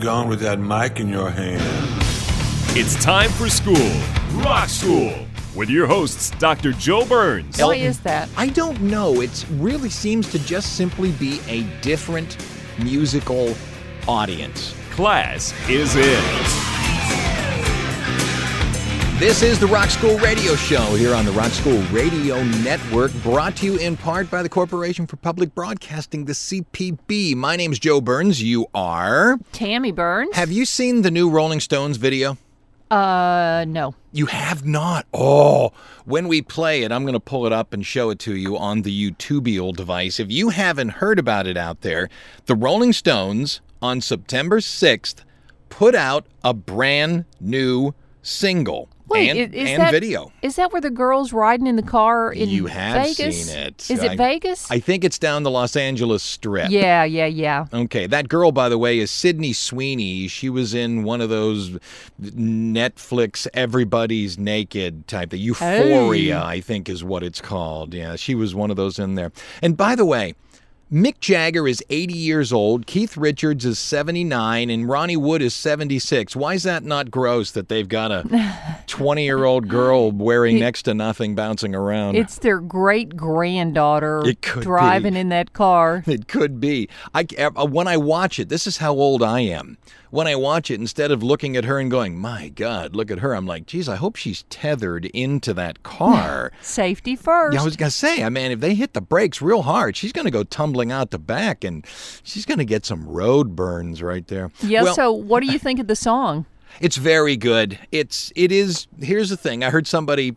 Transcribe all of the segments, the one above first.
Where you going with that mic in your hand? It's time for school, Rock School, with your hosts, Dr. Joe Burns. Why is that? I don't know. It really seems to just simply be a different musical audience. Class is in. This is the Rock School Radio Show here on the Rock School Radio Network, brought to you in part by the Corporation for Public Broadcasting, the CPB. My name's Joe Burns. You are. Tammy Burns? Have you seen the new Rolling Stones video? uh, no. You have not. Oh, when we play it, I'm going to pull it up and show it to you on the YouTubeal device. If you haven't heard about it out there, the Rolling Stones on September 6th put out a brand new single Wait, and, is and that, video. Is that where the girl's riding in the car in You have Vegas? seen it. Is it I- Vegas? I think it's down the Los Angeles Strip. yeah, yeah, yeah. Okay, that girl, by the way, is Sydney Sweeney. She was in one of those Netflix Everybody's Naked type, the Euphoria, Hey. I think is what it's called. Yeah, she was one of those in there. And by the way, Mick Jagger is 80 years old, Keith Richards is 79, and Ronnie Wood is 76. Why is that not gross that they've got a 20 year old girl wearing next to nothing bouncing around? It's their great granddaughter driving be. in that car. It could be. I uh, when I watch it, this is how old I am. When I watch it, instead of looking at her and going, "My God, look at her," I'm like, "Geez, I hope she's tethered into that car." Safety first. yeah, I was gonna say, I mean, if they hit the brakes real hard, she's gonna go tumbling out the back, and she's gonna get some road burns right there. yeah, Well, so what do you think of the song? it's very good. It's it is. Here's the thing. I heard somebody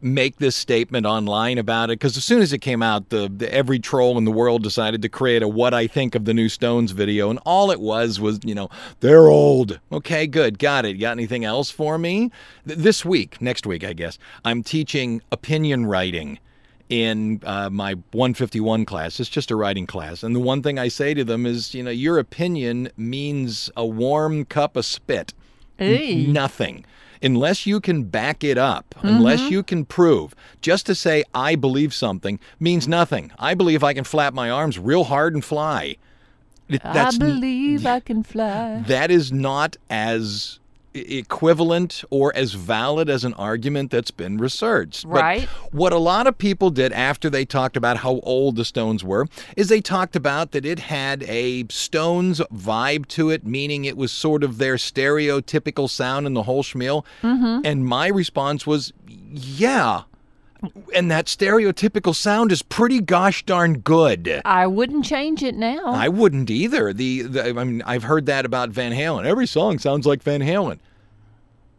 make this statement online about it because as soon as it came out, the, the every troll in the world decided to create a "What I Think of the New Stones" video, and all it was was, you know, they're old. Okay, good, got it. Got anything else for me? Th- this week, next week, I guess, I'm teaching opinion writing in uh, my 151 class. It's just a writing class. And the one thing I say to them is, you know, your opinion means a warm cup of spit. N- nothing. Unless you can back it up, unless Mm-hmm. you can prove, just to say I believe something means nothing. I believe I can flap my arms real hard and fly. It- I That's believe I can fly. that is not as equivalent or as valid as an argument that's been researched. But Right. what a lot of people did after they talked about how old the Stones were is they talked about that it had a Stones vibe to it, meaning it was sort of their stereotypical sound in the whole schmeal. Mm-hmm. And my response was, yeah. And that stereotypical sound is pretty gosh darn good. I wouldn't change it now. I wouldn't either. The, the I mean, I've heard that about Van Halen. Every song sounds like Van Halen.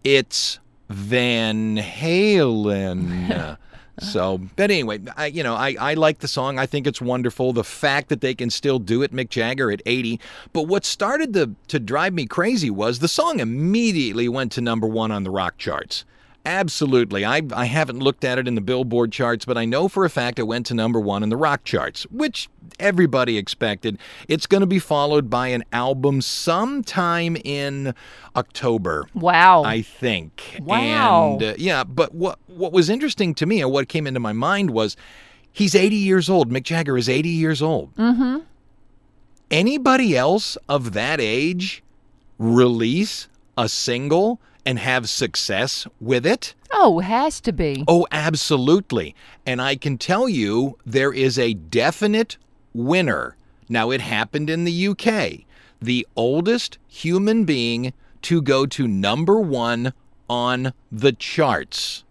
It's Van Halen. so, but anyway, I you know I I like the song. I think it's wonderful. The fact that they can still do it, Mick Jagger at 80. But what started to to drive me crazy was the song immediately went to number one on the rock charts. Absolutely. I, I haven't looked at it in the Billboard charts, but I know for a fact it went to number one in the rock charts, which everybody expected. It's going to be followed by an album sometime in October. wow. I think. Wow. And uh, yeah, but what what was interesting to me and what came into my mind was he's 80 years old. Mick Jagger is 80 years old. Mm-hmm. Anybody else of that age release a single and have success with it? oh, has to be. Oh, absolutely. And I can tell you there is a definite winner. Now, it happened in the UK. The oldest human being to go to number one on the charts.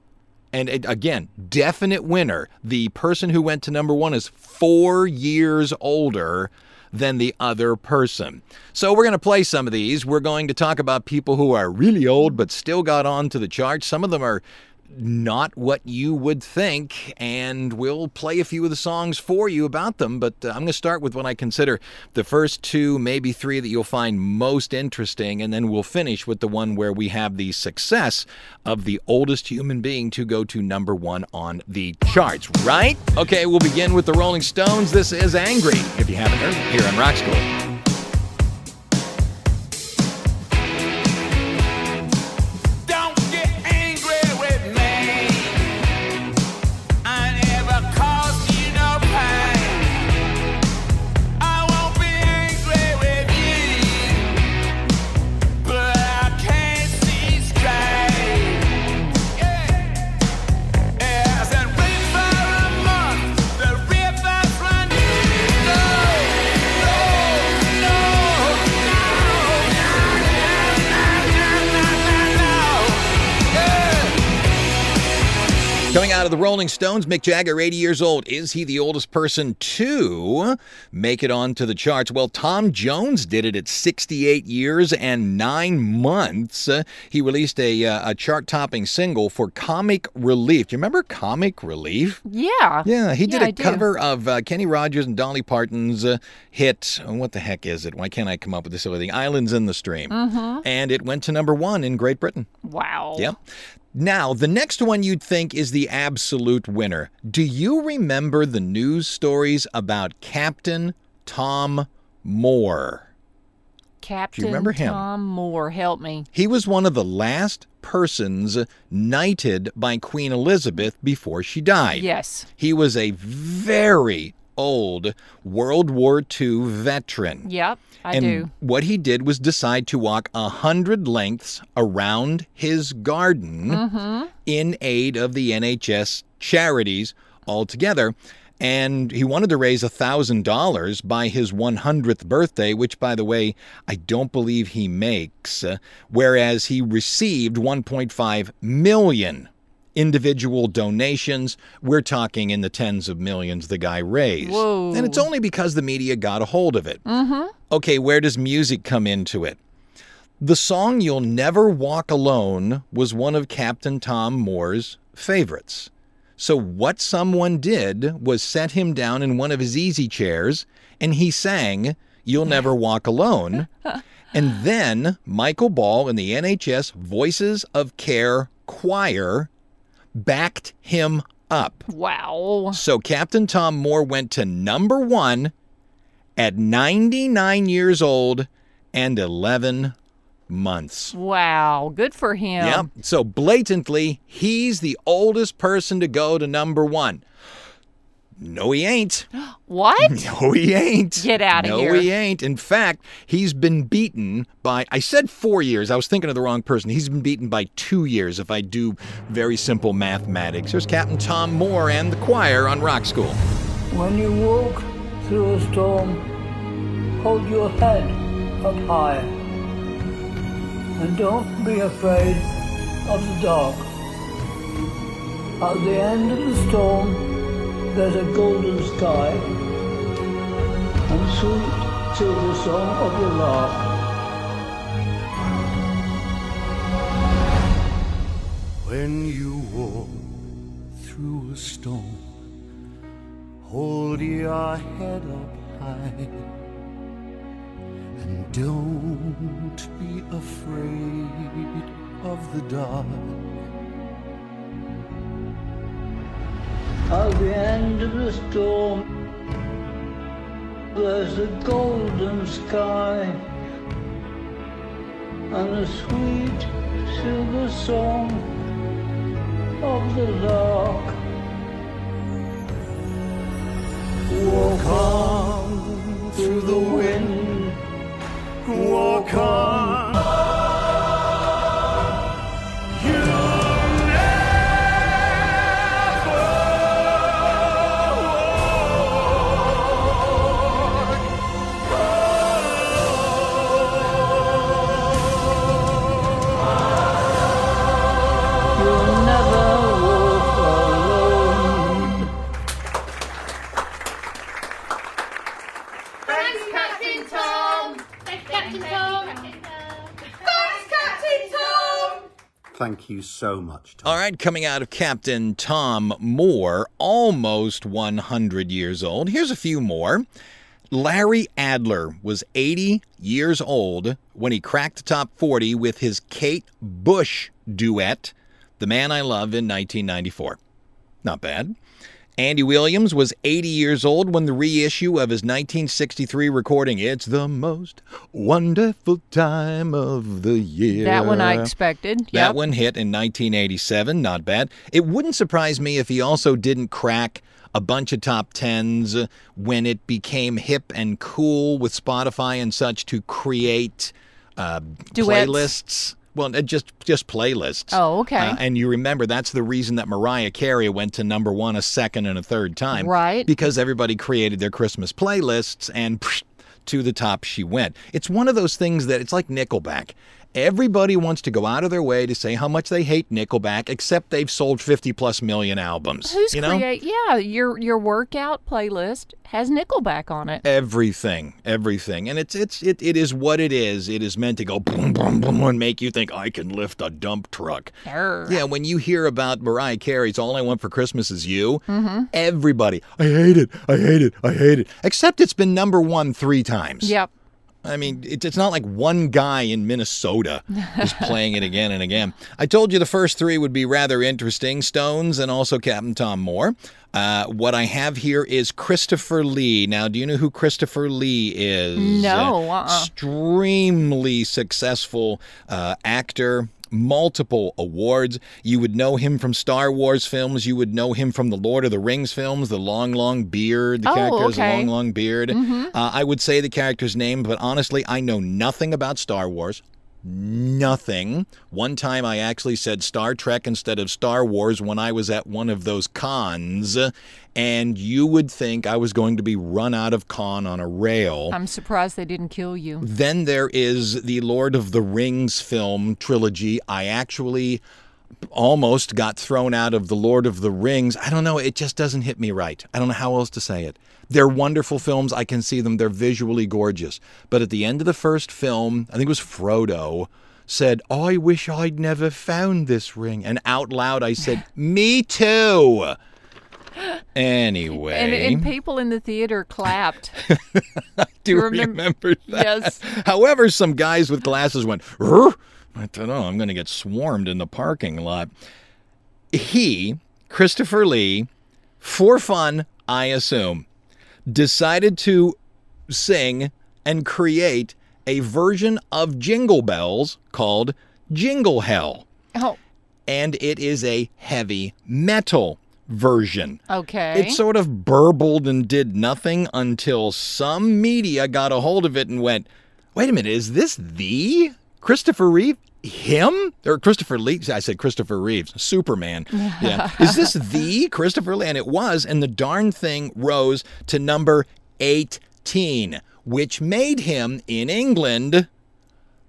And it, again, definite winner. The person who went to number one is four years older than the other person. So we're going to play some of these. We're going to talk about people who are really old but still got on to the charts. Some of them are not what you would think, and we'll play a few of the songs for you about them. But uh, I'm going to start with what I consider the first two, maybe three that you'll find most interesting, and then we'll finish with the one where we have the success of the oldest human being to go to number one on the charts, right? Okay, we'll begin with the Rolling Stones. This is Angry, if you haven't heard, here on Rock School. Out of the Rolling Stones, Mick Jagger, 80 years old. Is he the oldest person to make it onto the charts? Well, Tom Jones did it at 68 years and nine months. Uh, he released a, uh, a chart topping single for Comic Relief. Do you remember Comic Relief? Yeah. Yeah, he did Yeah, a I do. cover of uh, Kenny Rogers and Dolly Parton's uh, hit. what the heck is it? Why can't I come up with this silly thing? Islands in the Stream. Mm-hmm. And it went to number one in Great Britain. Wow. Yep. Now, the next one you'd think is the absolute winner. Do you remember the news stories about Captain Tom Moore? Captain you remember him? Tom Moore, help me. He was one of the last persons knighted by Queen Elizabeth before she died. Yes. He was a very old World War II veteran. Yep, I and do. what he did was decide to walk a hundred lengths around his garden Mm-hmm. in aid of the NHS charities altogether. And he wanted to raise a thousand dollars by his 100th birthday, which, by the way, I don't believe he makes. uh, whereas he received 1.5 million individual donations. We're talking in the tens of millions the guy raised. Whoa. And it's only because the media got a hold of it. Mm-hmm. Okay, where does music come into it? The song You'll Never Walk Alone was one of Captain Tom Moore's favorites. So, what someone did was set him down in one of his easy chairs and he sang You'll Never Walk Alone. and then Michael Ball and the NHS Voices of Care Choir backed him up. Wow. So Captain Tom Moore went to number one at 99 years old and 11 months. Wow. Good for him. Yep. So blatantly, he's the oldest person to go to number one. No, he ain't. What? No, he ain't. Get outta no, here. No, he ain't. In fact, he's been beaten by, I said four years. I was thinking of the wrong person. He's been beaten by two years if I do very simple mathematics. Here's Captain Tom Moore and the choir on Rock School. When you walk through a storm, hold your head up high. And don't be afraid of the dark. At the end of the storm, there's a golden sky and sweet silver song of the lark. When you walk through a storm, hold your head up high. And don't be afraid of the dark. At the end of the storm, there's a golden sky and a sweet silver song of the lark. Walk on through the wind, much, Tom. All right, coming out of Captain Tom Moore, almost 100 years old. Here's a few more. Larry Adler was 80 years old when he cracked the top 40 with his Kate Bush duet, The Man I Love, in 1994. Not bad. Andy Williams was 80 years old when the reissue of his 1963 recording, It's the Most Wonderful Time of the Year. That one I expected. That one hit in 1987. Not bad. It wouldn't surprise me if he also didn't crack a bunch of top tens when it became hip and cool with Spotify and such to create uh, playlists. Well, just just playlists. Oh, okay. Uh, and you remember that's the reason that Mariah Carey went to number one a second and a third time. Right. Because everybody created their Christmas playlists and psh, to the top she went. It's one of those things that it's like Nickelback. Everybody wants to go out of their way to say how much they hate Nickelback, except they've sold 50 plus million albums. Who's you know? create? Yeah, your your workout playlist has Nickelback on it. Everything, everything, and it's it's it, it is what it is. It is meant to go boom, boom, boom, and make you think I can lift a dump truck. Err. Yeah, when you hear about Mariah Carey's "All I Want for Christmas Is You," Mm-hmm. everybody, I hate it, I hate it, I hate it. Except it's been number one three times. Yep. I mean, it's not like one guy in Minnesota is playing it again and again. I told you the first three would be rather interesting Stones and also Captain Tom Moore. Uh, what I have here is Christopher Lee. Now, do you know who Christopher Lee is? No, uh-uh. Extremely successful uh, actor. Multiple awards. You would know him from Star Wars films. You would know him from the Lord of the Rings films. The long, long beard. The Oh, character has a long, long beard. Uh, I would say the character's name, but honestly, I know nothing about Star Wars. Nothing. One time I actually said Star Trek instead of Star Wars when I was at one of those cons, and you would think I was going to be run out of con on a rail. I'm surprised they didn't kill you. Then there is the Lord of the Rings film trilogy. I actually almost got thrown out of the Lord of the Rings. I don't know. It just doesn't hit me right. I don't know how else to say it. They're wonderful films. I can see them. They're visually gorgeous. But at the end of the first film, I think it was Frodo said, I wish I'd never found this ring. And out loud, I said, Me too. Anyway, And, and people in the theater clapped. I do you remember, remember- that. Yes. However, some guys with glasses went, "Rrr." I don't know, oh, I'm going to get swarmed in the parking lot. He, Christopher Lee, for fun, I assume, decided to sing and create a version of Jingle Bells called Jingle Hell. oh, And it is a heavy metal version. okay. It sort of burbled and did nothing until some media got a hold of it and went, wait a minute, is this the Christopher Reeve? Him? Or Christopher Lee? I said Christopher Reeves, Superman. Yeah. Is this the Christopher Lee? And it was, and the darn thing rose to number 18, which made him in England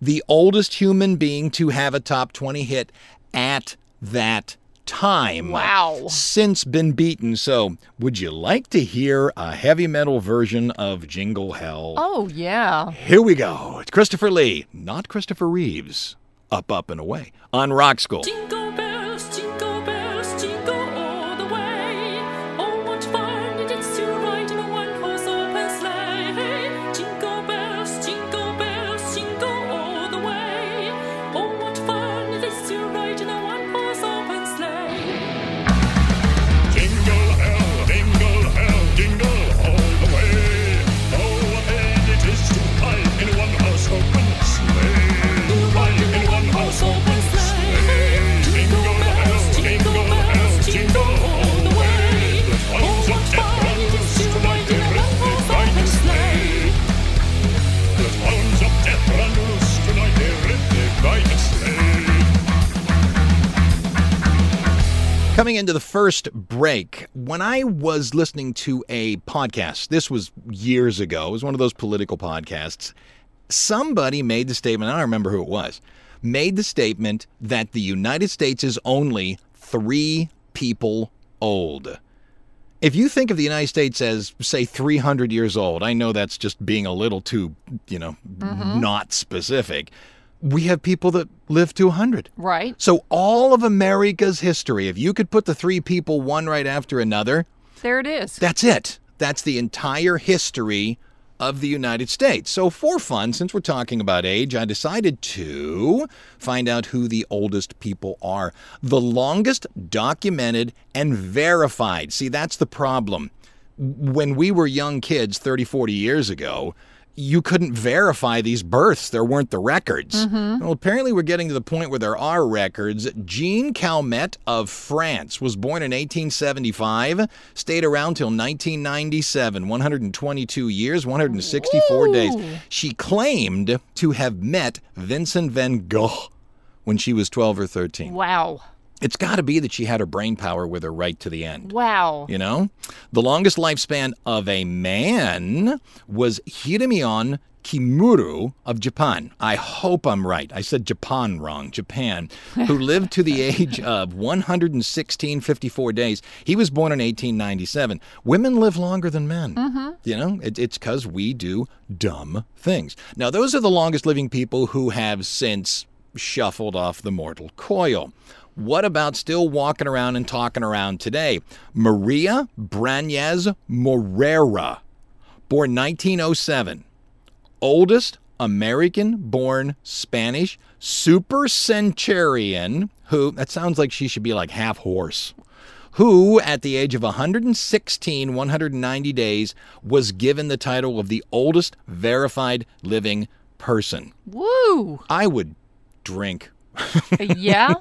the oldest human being to have a top 20 hit at that time. Wow. Since been beaten. So, would you like to hear a heavy metal version of Jingle Hell? oh, yeah. Here we go. It's Christopher Lee, not Christopher Reeves. Up, up, and away on Rock School. Jingle into the first break, when I was listening to a podcast, this was years ago, it was one of those political podcasts. Somebody made the statement, I don't remember who it was, made the statement that the United States is only three people old. If you think of the United States as, say, 300 years old, I know that's just being a little too, you know, mm-hmm. not specific. We have people that live to 100. Right. So all of America's history, if you could put the three people one right after another, There it is. that's it. That's the entire history of the United States. So, for fun, since we're talking about age, I decided to find out who the oldest people are. The longest documented and verified. See, that's the problem. When we were young kids 30, 40 years ago, you couldn't verify these births. There weren't the records. Mm-hmm. Well, apparently, we're getting to the point where there are records. Jeanne Calment of France was born in 1875, stayed around till 1997, 122 years, 164 days. She claimed to have met Vincent van Gogh when she was 12 or 13. Wow. It's got to be that she had her brain power with her right to the end. Wow. You know? The longest lifespan of a man was Hiramion Kimuru of Japan. I hope I'm right. I said Japan wrong. Japan, who lived to the age of 116, 54 days. He was born in 1897. Women live longer than men. Mm-hmm. You know, it, it's because we do dumb things. Now, those are the longest living people who have since shuffled off the mortal coil. What about still walking around and talking around today? Maria Branyas Morera, born 1907, oldest American born Spanish super centurion who, that sounds like she should be like half horse, who at the age of 116, 190 days, was given the title of the oldest verified living person. Woo. I would drink yeah.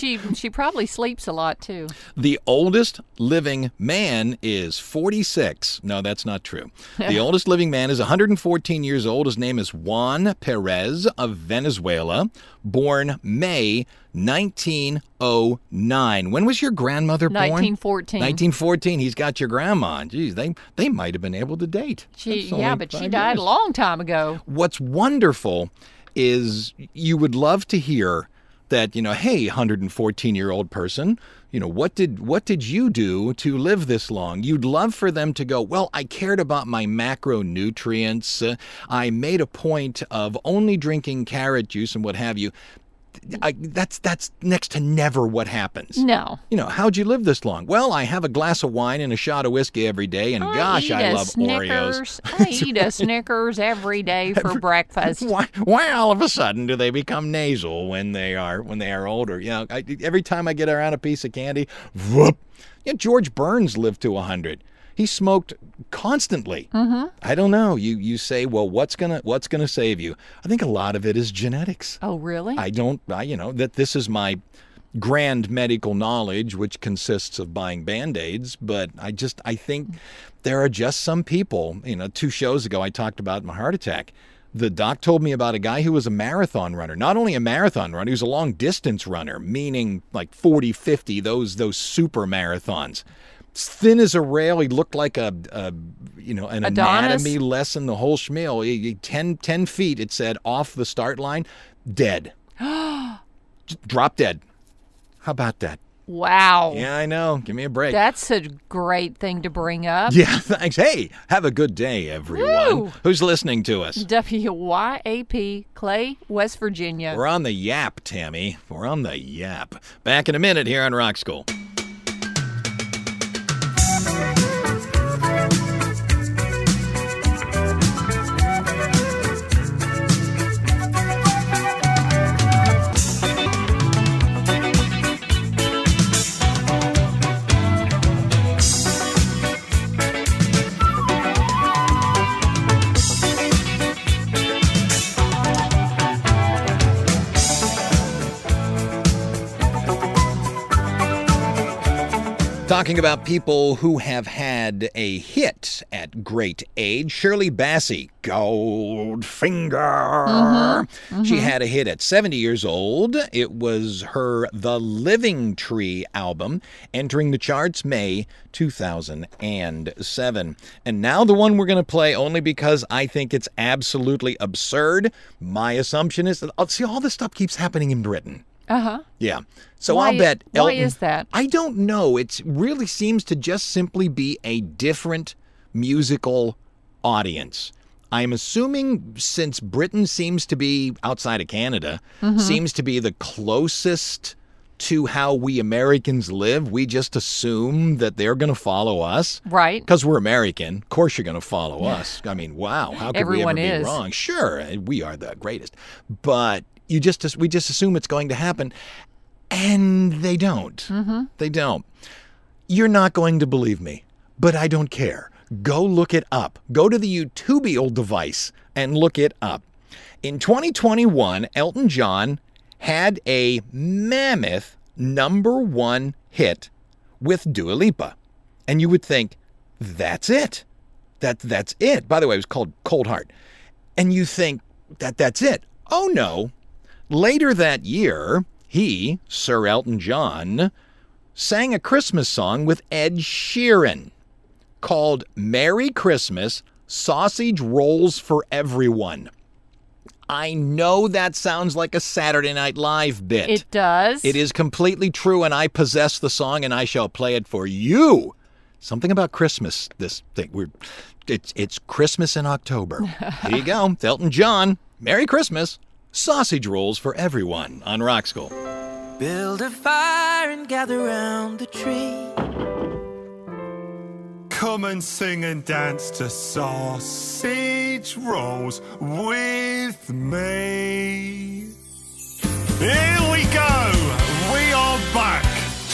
she she probably sleeps a lot too. The oldest living man is 46. No, that's not true. The oldest living man is 114 years old. His name is Juan Perez of Venezuela, born May 1909. When was your grandmother born? 1914. 1914. He's got your grandma. Geez, they they might have been able to date. She yeah, but she died years. a long time ago. What's wonderful is you would love to hear that, you know, hey, 114 year old person, you know, what did what did you do to live this long? You'd love for them to go, well, I cared about my macronutrients. I made a point of only drinking carrot juice and what have you. I, that's that's next to never what happens. No. You know, how'd you live this long? Well, I have a glass of wine and a shot of whiskey every day, and gosh, eat I love Oreos. I eat a Snickers every day for breakfast. Why, why all of a sudden do they become nasal when they are when they are older? You know, I, every time I get around a piece of candy, whoop. Yeah, George Burns lived to a hundred. He smoked constantly. Mm-hmm. I don't know. You you say, well, what's gonna what's gonna save you? I think a lot of it is genetics. Oh, really? I don't. I, you know that this is my grand medical knowledge, which consists of buying band aids. But I just I think there are just some people. You know, two shows ago I talked about my heart attack. The doc told me about a guy who was a marathon runner. Not only a marathon runner, he was a long distance runner, meaning like 40, 50, those those super marathons. Thin as a rail, he looked like a, a you know an Adonis? anatomy lesson, the whole schmeal. He- he- 10, 10 feet, it said, off the start line, dead. Drop dead. How about that? wow. Yeah, I know. Give me a break. That's a great thing to bring up. yeah, thanks. Hey, have a good day, everyone. Woo! Who's listening to us? WYAP, Clay, West Virginia. We're on the Yap, Tammy. We're on the Yap. Back in a minute here on Rock School. Talking about people who have had a hit at great age. Shirley Bassey, Goldfinger. Mm-hmm. She mm-hmm. had a hit at 70 years old. It was her The Living Tree album, entering the charts May 2007. And now the one we're going to play only because I think it's absolutely absurd. My assumption is that, oh, see, all this stuff keeps happening in Britain. Uh huh. Yeah. So Why- I'll bet why Elton, is that? I don't know. It really seems to just simply be a different musical audience. I'm assuming since Britain seems to be outside of Canada, Mm-hmm. seems to be the closest to how we Americans live, we just assume that they're going to follow us. Right. Because we're American. Of course you're going to follow us. I mean, wow. How could Everyone we ever is. be wrong? Sure, we are the greatest. But you just we just assume it's going to happen. And they don't. Mm-hmm. They don't. You're not going to believe me, but I don't care. Go look it up. Go to the YouTubeal device and look it up. In 2021, Elton John had a mammoth number one hit with Dua Lipa. And you would think, that's it. That, that's it. By the way, it was called Cold Heart. And you think that that's it. Oh no. Later that year, he, Sir Elton John, sang a Christmas song with Ed Sheeran called Merry Christmas Sausage Rolls for Everyone. I know that sounds like a Saturday Night Live bit. It does. It is completely true, and I possess the song, and I shall play it for you. Something about Christmas. This thing. We're. It's it's Christmas in October. Here you go. Elton John. Merry Christmas. Sausage rolls for everyone on Rock School. Build a fire and gather round the tree. Come and sing and dance to sausage rolls with me. Here we go. We are back,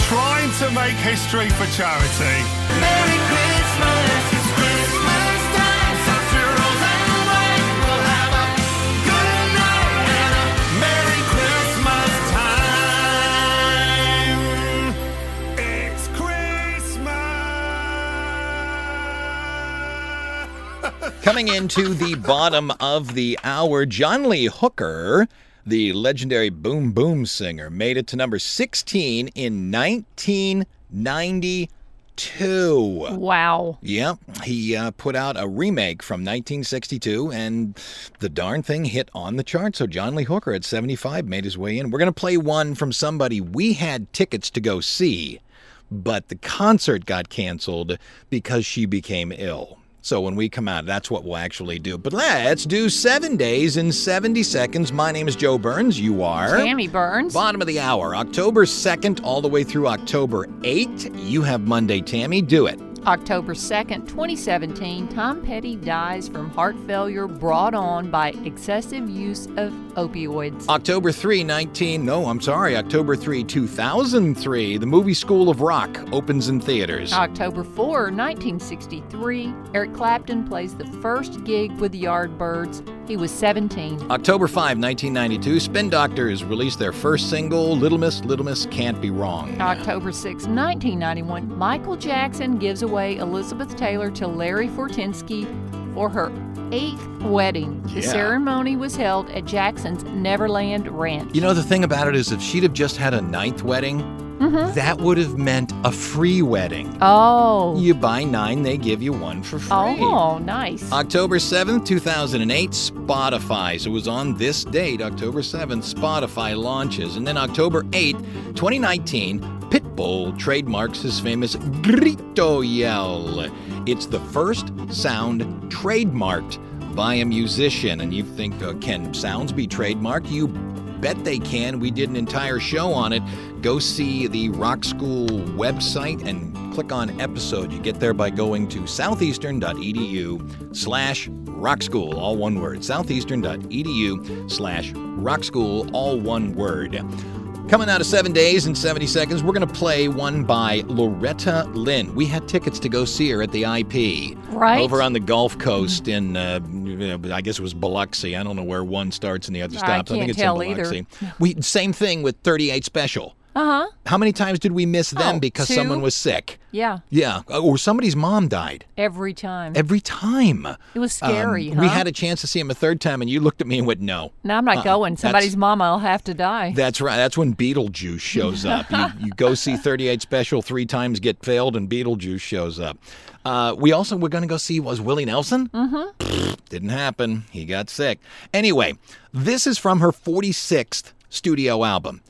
trying to make history for charity. Merry Coming into the bottom of the hour, John Lee Hooker, the legendary boom boom singer, made it to number 16 in 1992. Wow. Yep, he uh, put out a remake from 1962, and the darn thing hit on the chart. So John Lee Hooker at 75 made his way in. We're going to play one from somebody we had tickets to go see, but the concert got canceled because she became ill. So when we come out, that's what we'll actually do. But let's do seven days in 70 seconds. My name is Joe Burns. You are. Tammy Burns. Bottom of the hour, October 2nd all the way through October 8th. You have Monday, Tammy. Do it. October 2nd, 2017, Tom Petty dies from heart failure brought on by excessive use of opioids. October 3, 19, no, I'm sorry, October 3, 2003, the movie School of Rock opens in theaters. October 4, 1963, Eric Clapton plays the first gig with the Yardbirds. He was 17. October 5, 1992, Spin Doctors released their first single, Little Miss, Little Miss Can't Be Wrong. October 6, 1991, Michael Jackson gives away Elizabeth Taylor to Larry Fortensky for her eighth wedding. The Yeah. ceremony was held at Jackson's Neverland Ranch. You know, the thing about it is, if she'd have just had a ninth wedding, that would have meant a free wedding. Mm-hmm. oh. You buy nine, they give you one for free. Oh, nice. October 7th, 2008, Spotify. So it was on this date, October 7th, Spotify launches. And then October 8th, 2019, Pitbull trademarks his famous Grito Yell. It's the first sound trademarked by a musician. And you think, uh, can sounds be trademarked? You bet they can. We did an entire show on it. Go see the Rock School website and click on episode. You get there by going to southeastern.edu slash rock school, all one word. Southeastern.edu slash rock school, all one word. Coming out of seven days and 70 seconds, we're going to play one by Loretta Lynn. We had tickets to go see her at the IP. Right. Over on the Gulf Coast in, uh, I guess it was Biloxi. I don't know where one starts and the other stops. I stops. think can't it's tell in either. Biloxi. We, same thing with 38 Special. Uh huh. How many times did we miss them Oh, because two. someone was sick? Yeah, Yeah, or somebody's mom died. every time. Every time. it was scary, Um, huh? We had a chance to see him a third time, and you looked at me and went, "No." No, I'm not uh-uh, going. that's- Somebody's mama will have to die. That's right. That's when Beetlejuice shows up. you, you go see 38 Special three times, get failed, and Beetlejuice shows up. Uh, we also were going to go see was Willie Nelson. Mm-hmm. Didn't happen. He got sick. Anyway, this is from her 46th studio album.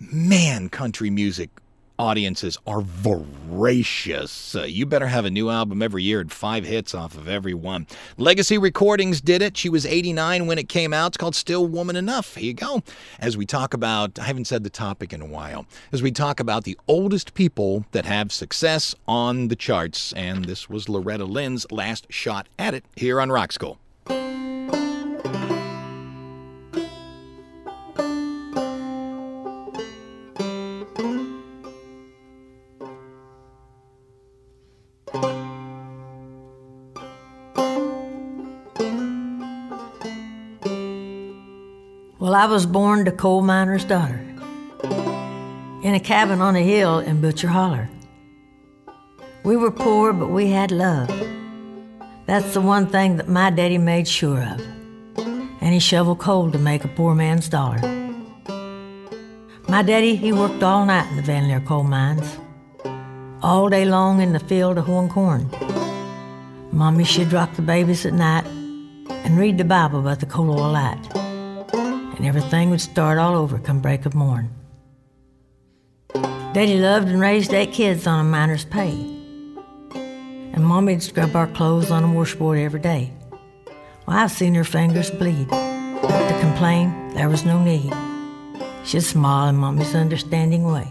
Man, country music audiences are voracious. Uh, you better have a new album every year and five hits off of every one. Legacy Recordings did it. She was 89 when it came out. It's called Still Woman Enough. Here you go. As we talk about, I haven't said the topic in a while, as we talk about the oldest people that have success on the charts. And this was Loretta Lynn's last shot at it here on Rock School. I was born to coal miner's daughter in a cabin on a hill in Butcher Holler. We were poor, but we had love. That's the one thing that my daddy made sure of. And he shoveled coal to make a poor man's dollar. My daddy, he worked all night in the Van Lear coal mines, all day long in the field of hoeing corn. Mommy, she'd rock the babies at night and read the Bible by the coal oil light and everything would start all over come break of morn. Daddy loved and raised eight kids on a miner's pay. And Mommy'd scrub our clothes on a washboard every day. Well, I've seen her fingers bleed. But to complain, there was no need. She'd smile in Mommy's understanding way.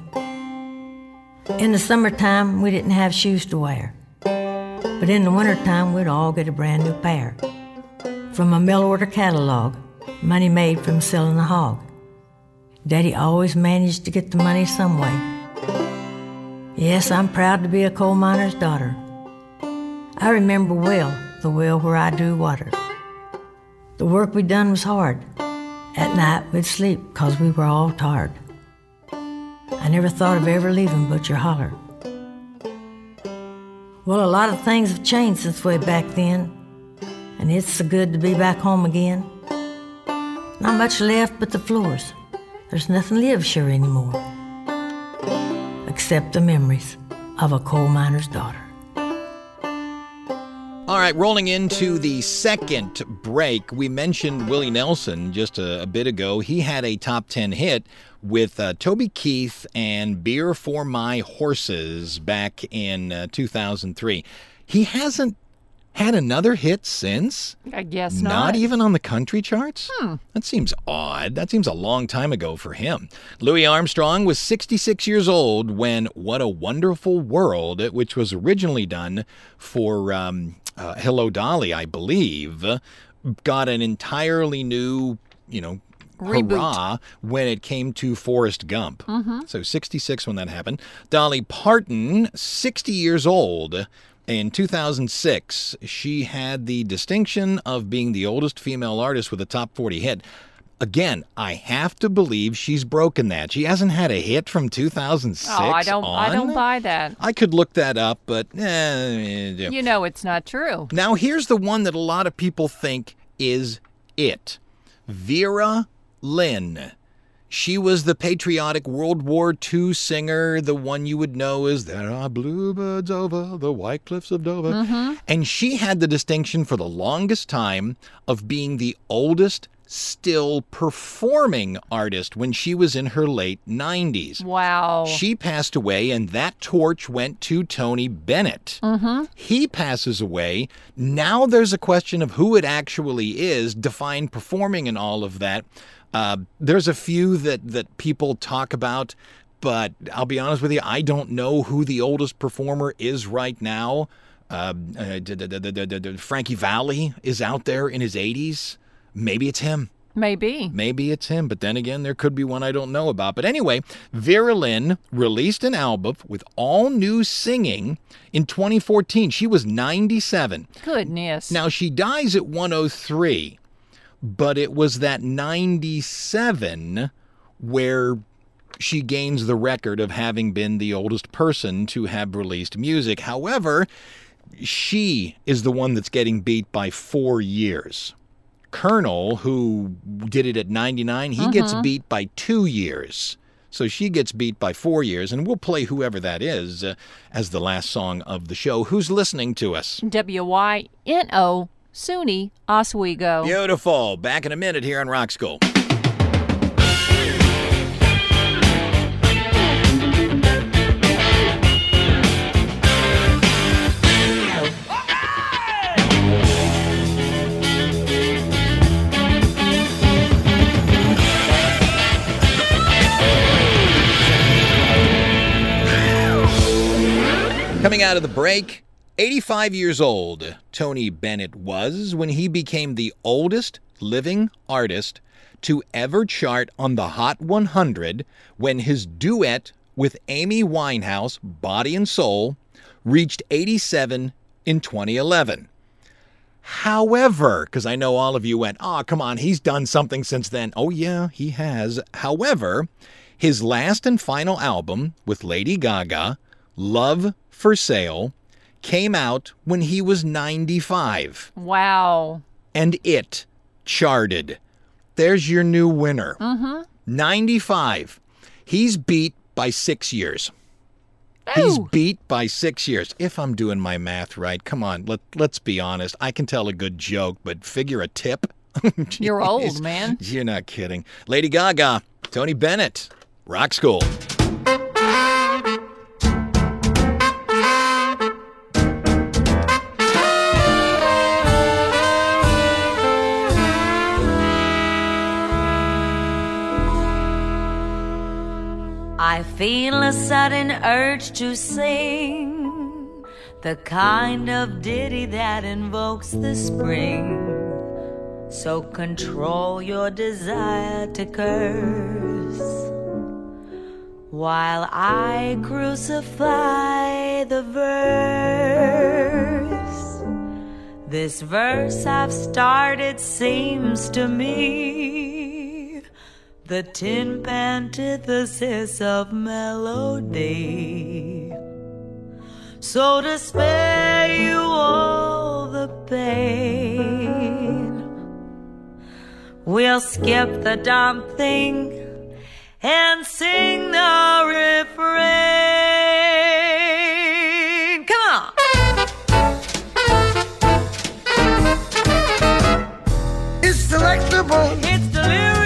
In the summertime, we didn't have shoes to wear. But in the wintertime, we'd all get a brand new pair. From a mail order catalog, money made from selling the hog. Daddy always managed to get the money some way. Yes, I'm proud to be a coal miner's daughter. I remember well the well where I drew water. The work we done was hard. At night we'd sleep 'cause we were all tired. I never thought of ever leaving Butcher Holler. Well, a lot of things have changed since way back then, and it's so good to be back home again. Not much left but the floors. There's nothing lives sure anymore. Except the memories of a coal miner's daughter. All right, rolling into the second break, we mentioned Willie Nelson just a, a bit ago. He had a top 10 hit with uh, Toby Keith and Beer for My Horses back in uh, 2003. He hasn't had another hit since? I guess not. Not even on the country charts? Hmm. That seems odd. That seems a long time ago for him. Louis Armstrong was 66 years old when What a Wonderful World, which was originally done for um, uh, Hello Dolly, I believe, got an entirely new, you know, Reboot. hurrah when it came to Forrest Gump. So 66 when that happened. Dolly Parton, 60 years old. In 2006, she had the distinction of being the oldest female artist with a top 40 hit. Again, I have to believe she's broken that. She hasn't had a hit from 2006 Oh, I don't. I don't buy that. I could look that up, but eh, You know it's not true. now, here's the one that a lot of people think is it Vera Lynn. She was the patriotic World War II singer, the one you would know as There Are Bluebirds Over the White Cliffs of Dover. And she had the distinction for the longest time of being the oldest still performing artist when she was in her late 90s. Wow. She passed away, and that torch went to Tony Bennett. Mm-hmm. He passes away. Now there's a question of who it actually is, define performing and all of that. Uh, there's a few that, that people talk about, but I'll be honest with you, I don't know who the oldest performer is right now. Uh, uh, Frankie Valli is out there in his 80s. Maybe it's him. Maybe. Maybe it's him, but then again, there could be one I don't know about. But anyway, Vera Lynn released an album with all new singing in 2014. She was 97. Goodness. Now, she dies at 103, but it was that 97 where she gains the record of having been the oldest person to have released music. However, she is the one that's getting beat by four years. Colonel, who did it at 99, he gets beat by two years. So she gets beat by four years, and we'll play whoever that is uh, as the last song of the show. Who's listening to us? W Y N O SUNY Oswego. Beautiful. Back in a minute here on Rock School. Coming out of the break, 85 years old, Tony Bennett was when he became the oldest living artist to ever chart on the Hot 100 when his duet with Amy Winehouse, Body and Soul, reached 87 in 2011. However, because I know all of you went, oh, come on, he's done something since then. Oh, yeah, he has. However, his last and final album with Lady Gaga, Love for Sale, came out when he was 95, Wow. and it charted. There's your new winner. Mm-hmm. 95. He's beat by six years. He's beat by six years. If I'm doing my math right, come on, let, let's be honest. I can tell a good joke, but figure a tip? You're old, man. You're not kidding. Lady Gaga, Tony Bennett, Rock School. I feel a sudden urge to sing the kind of ditty that invokes the spring. So control your desire to curse while I crucify the verse. This verse I've started seems to me the tin antithesis of melody. So to spare you all the pain, we'll skip the dumb thing and sing the refrain. Come on. It's delectable. It's delirious.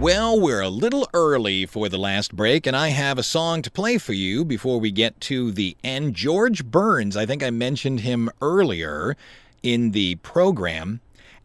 Well, we're a little early for the last break, and I have a song to play for you before we get to the end. George Burns, I think I mentioned him earlier in the program.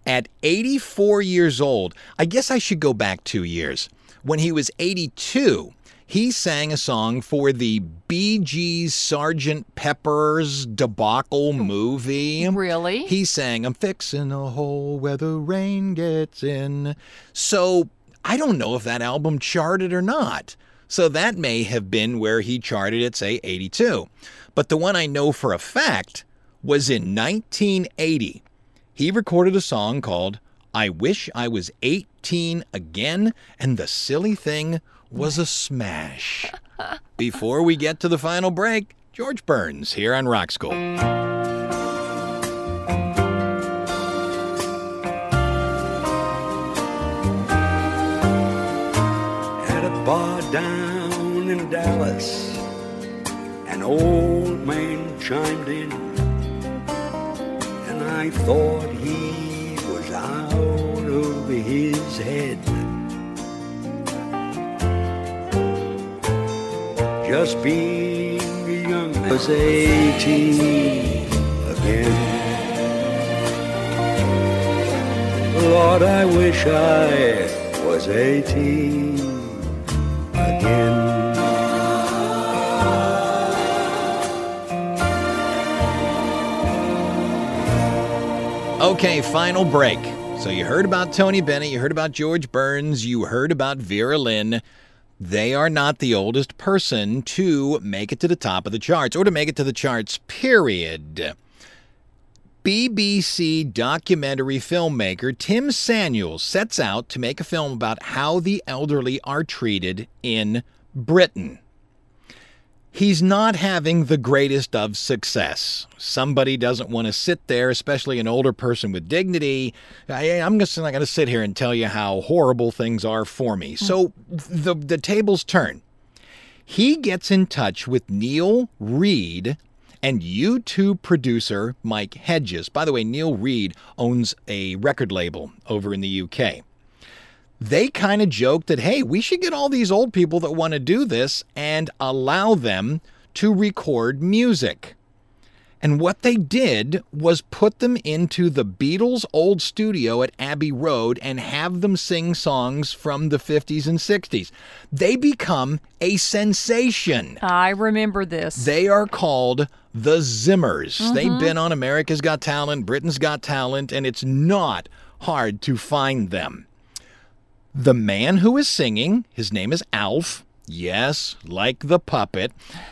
At 84 years old, I guess I should go back two years. When he was 82, he sang a song for the Bee Gees Sergeant Pepper's debacle hmm. movie. Really? He sang, I'm fixing a hole where the rain gets in. So I don't know if that album charted or not. So that may have been where he charted at, say, 82. But the one I know for a fact was in 1980. He recorded a song called I Wish I Was 18 Again, and the silly thing was a smash. Before we get to the final break, George Burns here on Rock School. At a bar down in Dallas, an old man chimed in, and I thought he was out of his head. Just being young was 18 again. Lord, I wish I was 18 again. Okay, final break. So you heard about Tony Bennett, you heard about George Burns, you heard about Vera Lynn. They are not the oldest person to make it to the top of the charts or to make it to the charts, period. BBC documentary filmmaker Tim Samuels sets out to make a film about how the elderly are treated in Britain. He's not having the greatest of success. Somebody doesn't want to sit there, especially an older person with dignity. I, I'm just not going to sit here and tell you how horrible things are for me. So the, the tables turn. He gets in touch with Neil Reed and YouTube producer Mike Hedges. By the way, Neil Reed owns a record label over in the UK. They kind of joked that, hey, we should get all these old people that want to do this and allow them to record music. And what they did was put them into the Beatles' old studio at Abbey Road and have them sing songs from the 50s and 60s. They become a sensation. I remember this. They are called the Zimmers. Mhm. They've been on America's Got Talent, Britain's Got Talent, and it's not hard to find them. The man who is singing, his name is Alf. Yes, like the puppet,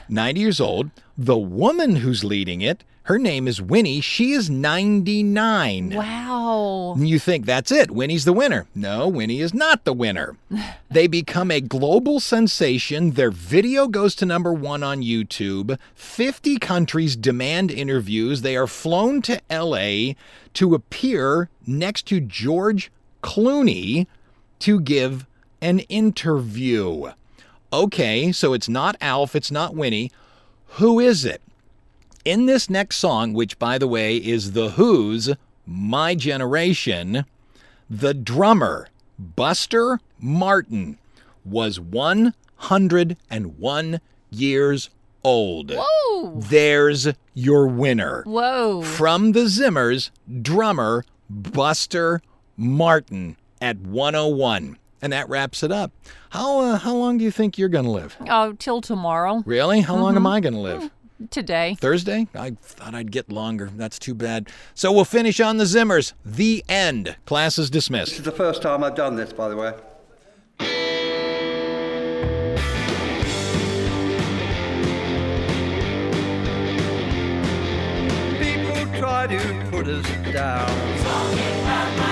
90 years old. The woman who's leading it, her name is Winnie. She is 99. Wow. You think that's it. Winnie's the winner. No, Winnie is not the winner. they become a global sensation. Their video goes to number one on YouTube. 50 countries demand interviews. They are flown to LA to appear next to George Clooney to give an interview. Okay, so it's not Alf, it's not Winnie. Who is it? In this next song, which by the way is The Who's My Generation, the drummer, Buster Martin, was 101 years old. Whoa. There's your winner. Whoa. From the Zimmers, drummer Buster Martin at 101. And that wraps it up. How uh, how long do you think you're going to live? Oh, till tomorrow. Really? How long am Mhm. I going to live? Today. Thursday? I thought I'd get longer. That's too bad. So we'll finish on the Zimmers. The end. Class is dismissed. This is the first time I've done this, by the way. People try to put us down.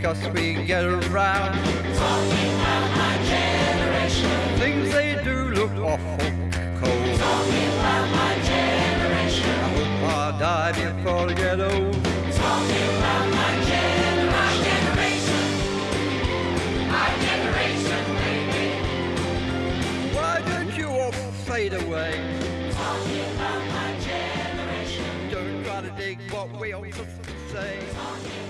Because we get around. Talking about my generation. Things they do look awful cold. Talking about my generation. I hope I die before I get old. Talking about my generation. My generation, baby. Why don't you all fade away? Talking about my generation. Don't try to dig what we all say. Talking